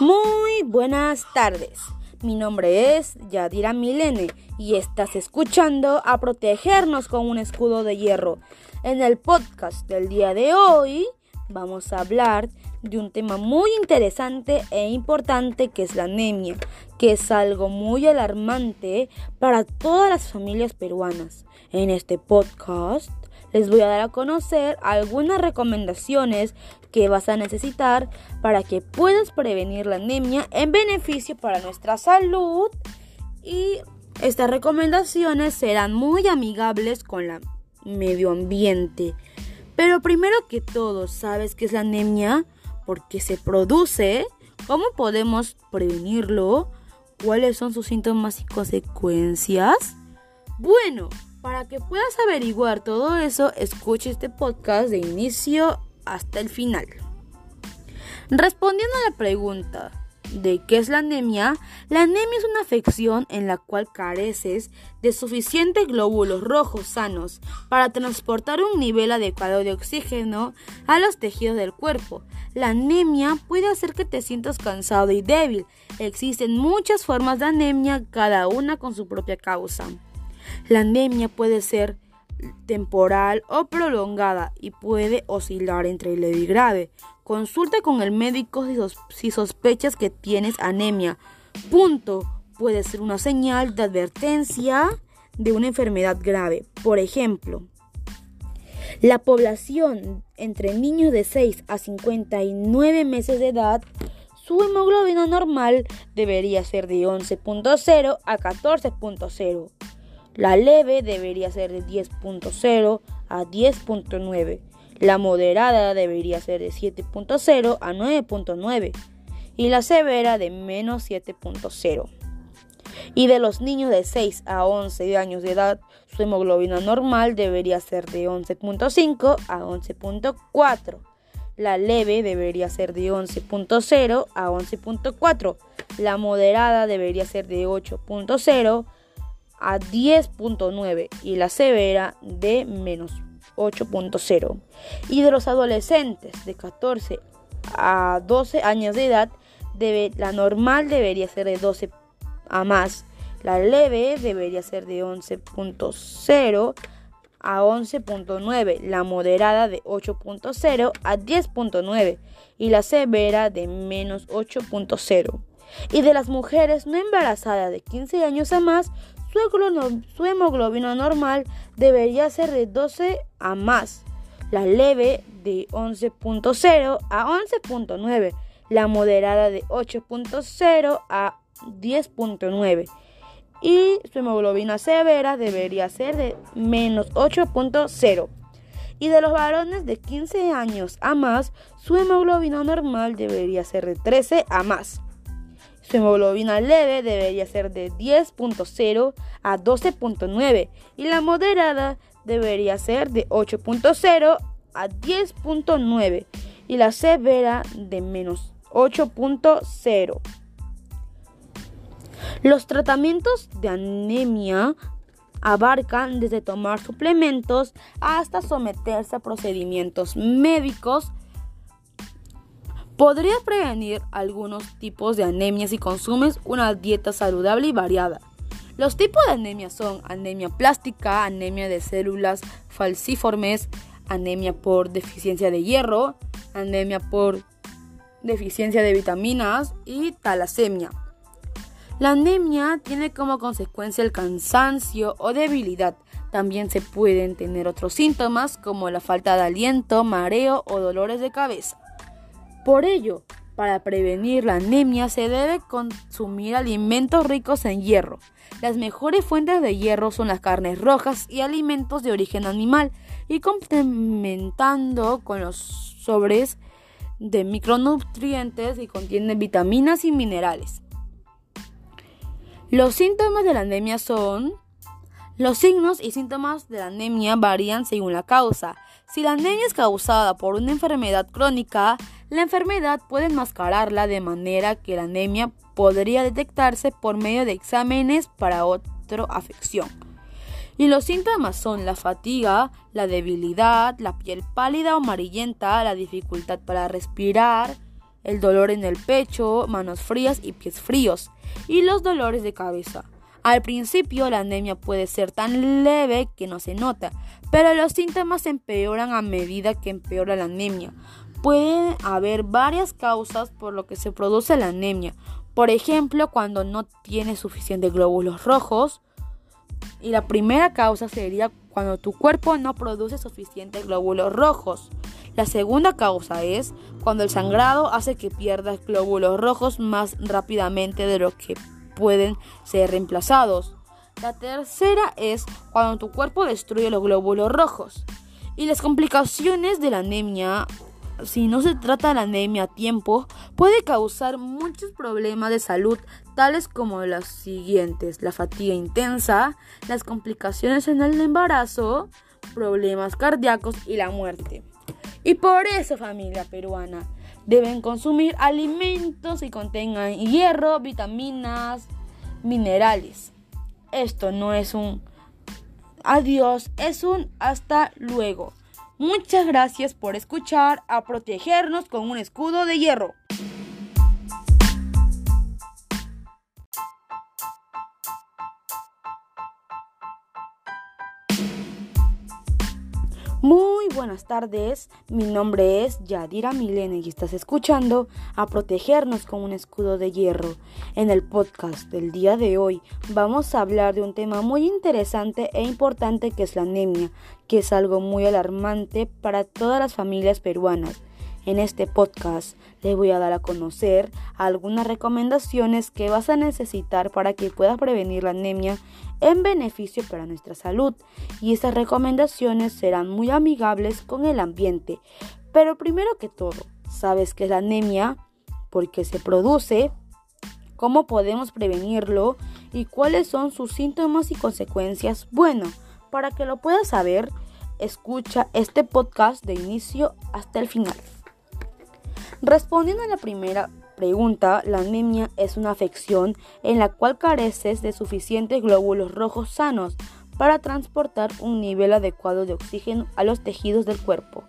Muy buenas tardes. Mi nombre es Yadira Milene y estás escuchando a protegernos con un escudo de hierro. En el podcast del día de hoy vamos a hablar de un tema muy interesante e importante que es la anemia, que es algo muy alarmante para todas las familias peruanas. En este podcast les voy a dar a conocer algunas recomendaciones que vas a necesitar para que puedas prevenir la anemia en beneficio para nuestra salud y estas recomendaciones serán muy amigables con el medio ambiente. Pero primero que todo, ¿sabes qué es la anemia? ¿Por qué se produce? ¿Cómo podemos prevenirlo? ¿Cuáles son sus síntomas y consecuencias? Bueno, para que puedas averiguar todo eso, escucha este podcast de inicio hasta el final. Respondiendo a la pregunta de qué es la anemia, la anemia es una afección en la cual careces de suficientes glóbulos rojos sanos para transportar un nivel adecuado de oxígeno a los tejidos del cuerpo. La anemia puede hacer que te sientas cansado y débil. Existen muchas formas de anemia, cada una con su propia causa. La anemia puede ser temporal o prolongada y puede oscilar entre leve y grave. Consulta con el médico si, sospechas que tienes anemia. Punto. Puede ser una señal de advertencia de una enfermedad grave. Por ejemplo, la población entre niños de 6 a 59 meses de edad, su hemoglobina normal debería ser de 11.0 a 14.0. La leve debería ser de 10.0 a 10.9. La moderada debería ser de 7.0 a 9.9. Y la severa de menos 7.0. Y de los niños de 6 a 11 años de edad, su hemoglobina normal debería ser de 11.5 a 11.4. La leve debería ser de 11.0 a 11.4. La moderada debería ser de 8.0 a 10.9 y la severa de menos 8.0. Y de los adolescentes de 14 a 12 años de edad, debe, la normal debería ser de 12 a más. La leve debería ser de 11.0 a 11.9, la moderada de 8.0 a 10.9 y la severa de menos 8.0. Y de las mujeres no embarazadas de 15 años a más, su hemoglobina normal debería ser de 12 a más, la leve de 11.0 a 11.9, la moderada de 8.0 a 10.9 y su hemoglobina severa debería ser de menos 8.0. Y de los varones de 15 años a más, su hemoglobina normal debería ser de 13 a más. Su hemoglobina leve debería ser de 10.0 a 12.9 y la moderada debería ser de 8.0 a 10.9 y la severa de menos 8.0. Los tratamientos de anemia abarcan desde tomar suplementos hasta someterse a procedimientos médicos Podrías prevenir algunos tipos de anemia si consumes una dieta saludable y variada. Los tipos de anemia son anemia plástica, anemia de células falciformes, anemia por deficiencia de hierro, anemia por deficiencia de vitaminas y talasemia. La anemia tiene como consecuencia el cansancio o debilidad. También se pueden tener otros síntomas como la falta de aliento, mareo o dolores de cabeza. Por ello, para prevenir la anemia se debe consumir alimentos ricos en hierro. Las mejores fuentes de hierro son las carnes rojas y alimentos de origen animal y complementando con los sobres de micronutrientes y contienen vitaminas y minerales. Los síntomas de la anemia son los signos y síntomas de la anemia varían según la causa. Si la anemia es causada por una enfermedad crónica, la enfermedad puede enmascararla de manera que la anemia podría detectarse por medio de exámenes para otra afección. Y los síntomas son la fatiga, la debilidad, la piel pálida o amarillenta, la dificultad para respirar, el dolor en el pecho, manos frías y pies fríos, y los dolores de cabeza. Al principio la anemia puede ser tan leve que no se nota, pero los síntomas empeoran a medida que empeora la anemia. Pueden haber varias causas por lo que se produce la anemia. Por ejemplo, cuando no tiene suficientes glóbulos rojos. Y la primera causa sería cuando tu cuerpo no produce suficientes glóbulos rojos. La segunda causa es cuando el sangrado hace que pierdas glóbulos rojos más rápidamente de lo que pueden ser reemplazados. La tercera es cuando tu cuerpo destruye los glóbulos rojos. Y las complicaciones de la anemia, si no se trata la anemia a tiempo, puede causar muchos problemas de salud, tales como los siguientes: la fatiga intensa, las complicaciones en el embarazo, problemas cardíacos y la muerte. Y por eso, familia peruana, deben consumir alimentos que contengan hierro, vitaminas, minerales. Esto no es un adiós, es un hasta luego. Muchas gracias por escuchar a protegernos con un escudo de hierro. Buenas tardes, mi nombre es Yadira Milene y estás escuchando a protegernos con un escudo de hierro. En el podcast del día de hoy vamos a hablar de un tema muy interesante e importante que es la anemia, que es algo muy alarmante para todas las familias peruanas. En este podcast les voy a dar a conocer algunas recomendaciones que vas a necesitar para que puedas prevenir la anemia en beneficio para nuestra salud y estas recomendaciones serán muy amigables con el ambiente. Pero primero que todo, ¿sabes qué es la anemia? ¿Por qué se produce? ¿Cómo podemos prevenirlo? ¿Y cuáles son sus síntomas y consecuencias? Bueno, para que lo puedas saber, escucha este podcast de inicio hasta el final. Respondiendo a la primera la anemia es una afección en la cual careces de suficientes glóbulos rojos sanos para transportar un nivel adecuado de oxígeno a los tejidos del cuerpo.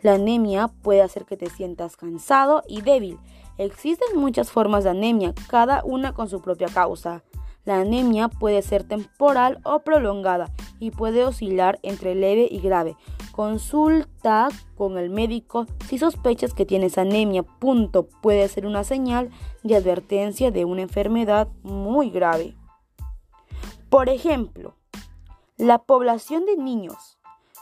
La anemia puede hacer que te sientas cansado y débil. Existen muchas formas de anemia, cada una con su propia causa. La anemia puede ser temporal o prolongada y puede oscilar entre leve y grave. Consulta con el médico si sospechas que tienes anemia. Punto. Puede ser una señal de advertencia de una enfermedad muy grave. Por ejemplo, la población de niños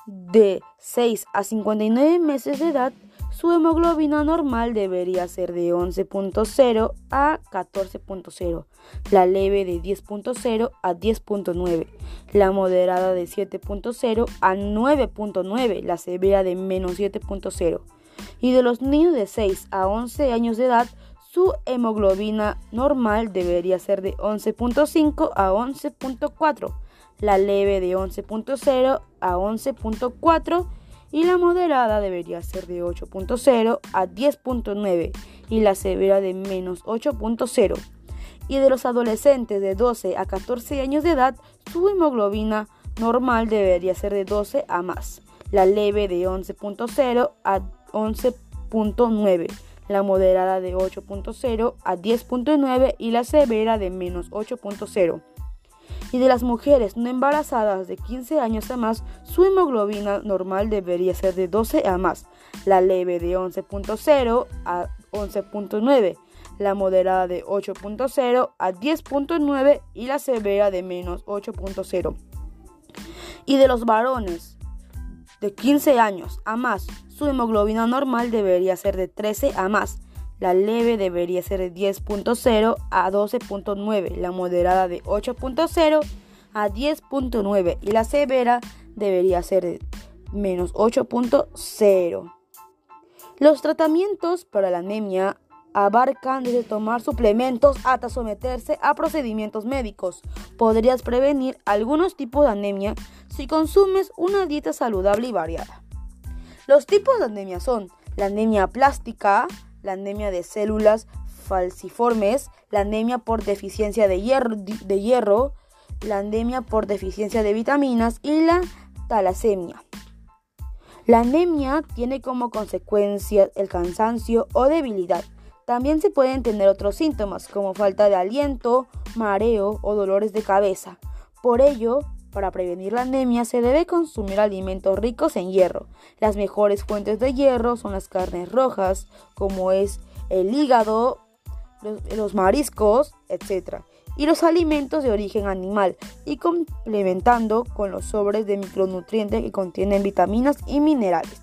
de 6 a 59 meses de edad su hemoglobina normal debería ser de 11.0 a 14.0, la leve de 10.0 a 10.9, la moderada de 7.0 a 9.9, la severa de menos 7.0. Y de los niños de 6 a 11 años de edad, su hemoglobina normal debería ser de 11.5 a 11.4, la leve de 11.0 a 11.4 y la moderada debería ser de 8.0 a 10.9 y la severa de menos 8.0. Y de los adolescentes de 12 a 14 años de edad, su hemoglobina normal debería ser de 12 a más, la leve de 11.0 a 11.9, la moderada de 8.0 a 10.9 y la severa de menos 8.0 y de las mujeres no embarazadas de 15 años a más, su hemoglobina normal debería ser de 12 a más, la leve de 11.0 a 11.9, la moderada de 8.0 a 10.9 y la severa de menos 8.0. Y de los varones de 15 años a más, su hemoglobina normal debería ser de 13 a más, la leve debería ser de 10.0 a 12.9, la moderada de 8.0 a 10.9 y la severa debería ser de menos 8.0. Los tratamientos para la anemia abarcan desde tomar suplementos hasta someterse a procedimientos médicos. Podrías prevenir algunos tipos de anemia si consumes una dieta saludable y variada. Los tipos de anemia son la anemia plástica, la anemia de células falciformes, la anemia por deficiencia de hierro, de hierro, la anemia por deficiencia de vitaminas y la talasemia. La anemia tiene como consecuencia el cansancio o debilidad. También se pueden tener otros síntomas como falta de aliento, mareo o dolores de cabeza. Por ello, para prevenir la anemia se debe consumir alimentos ricos en hierro. Las mejores fuentes de hierro son las carnes rojas, como es el hígado, los, mariscos, etc. Y los alimentos de origen animal y complementando con los sobres de micronutrientes que contienen vitaminas y minerales.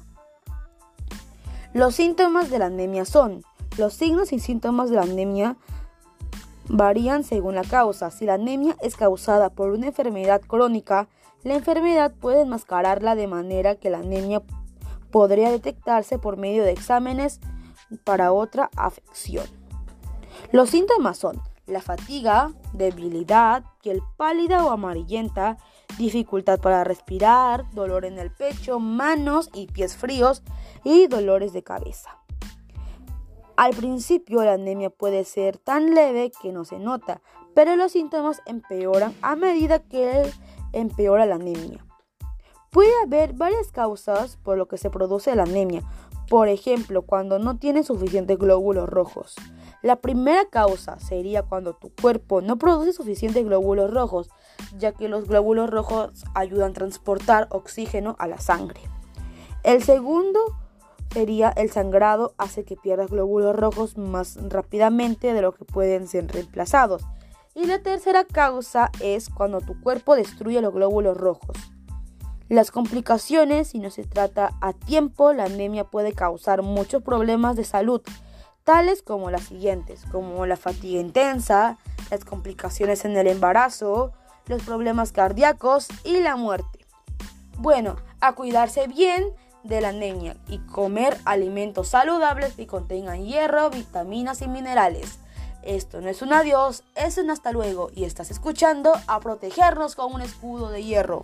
Los síntomas de la anemia son los signos y síntomas de la anemia varían según la causa. Si la anemia es causada por una enfermedad crónica, la enfermedad puede enmascararla de manera que la anemia podría detectarse por medio de exámenes para otra afección. Los síntomas son la fatiga, debilidad, piel pálida o amarillenta, dificultad para respirar, dolor en el pecho, manos y pies fríos y dolores de cabeza. Al principio la anemia puede ser tan leve que no se nota, pero los síntomas empeoran a medida que empeora la anemia. Puede haber varias causas por lo que se produce la anemia, por ejemplo, cuando no tiene suficientes glóbulos rojos. La primera causa sería cuando tu cuerpo no produce suficientes glóbulos rojos, ya que los glóbulos rojos ayudan a transportar oxígeno a la sangre. El segundo el sangrado hace que pierdas glóbulos rojos más rápidamente de lo que pueden ser reemplazados. Y la tercera causa es cuando tu cuerpo destruye los glóbulos rojos. Las complicaciones, si no se trata a tiempo, la anemia puede causar muchos problemas de salud, tales como las siguientes, como la fatiga intensa, las complicaciones en el embarazo, los problemas cardíacos y la muerte. Bueno, a cuidarse bien, de la anemia y comer alimentos saludables que contengan hierro, vitaminas y minerales. Esto no es un adiós, es un hasta luego y estás escuchando a protegernos con un escudo de hierro.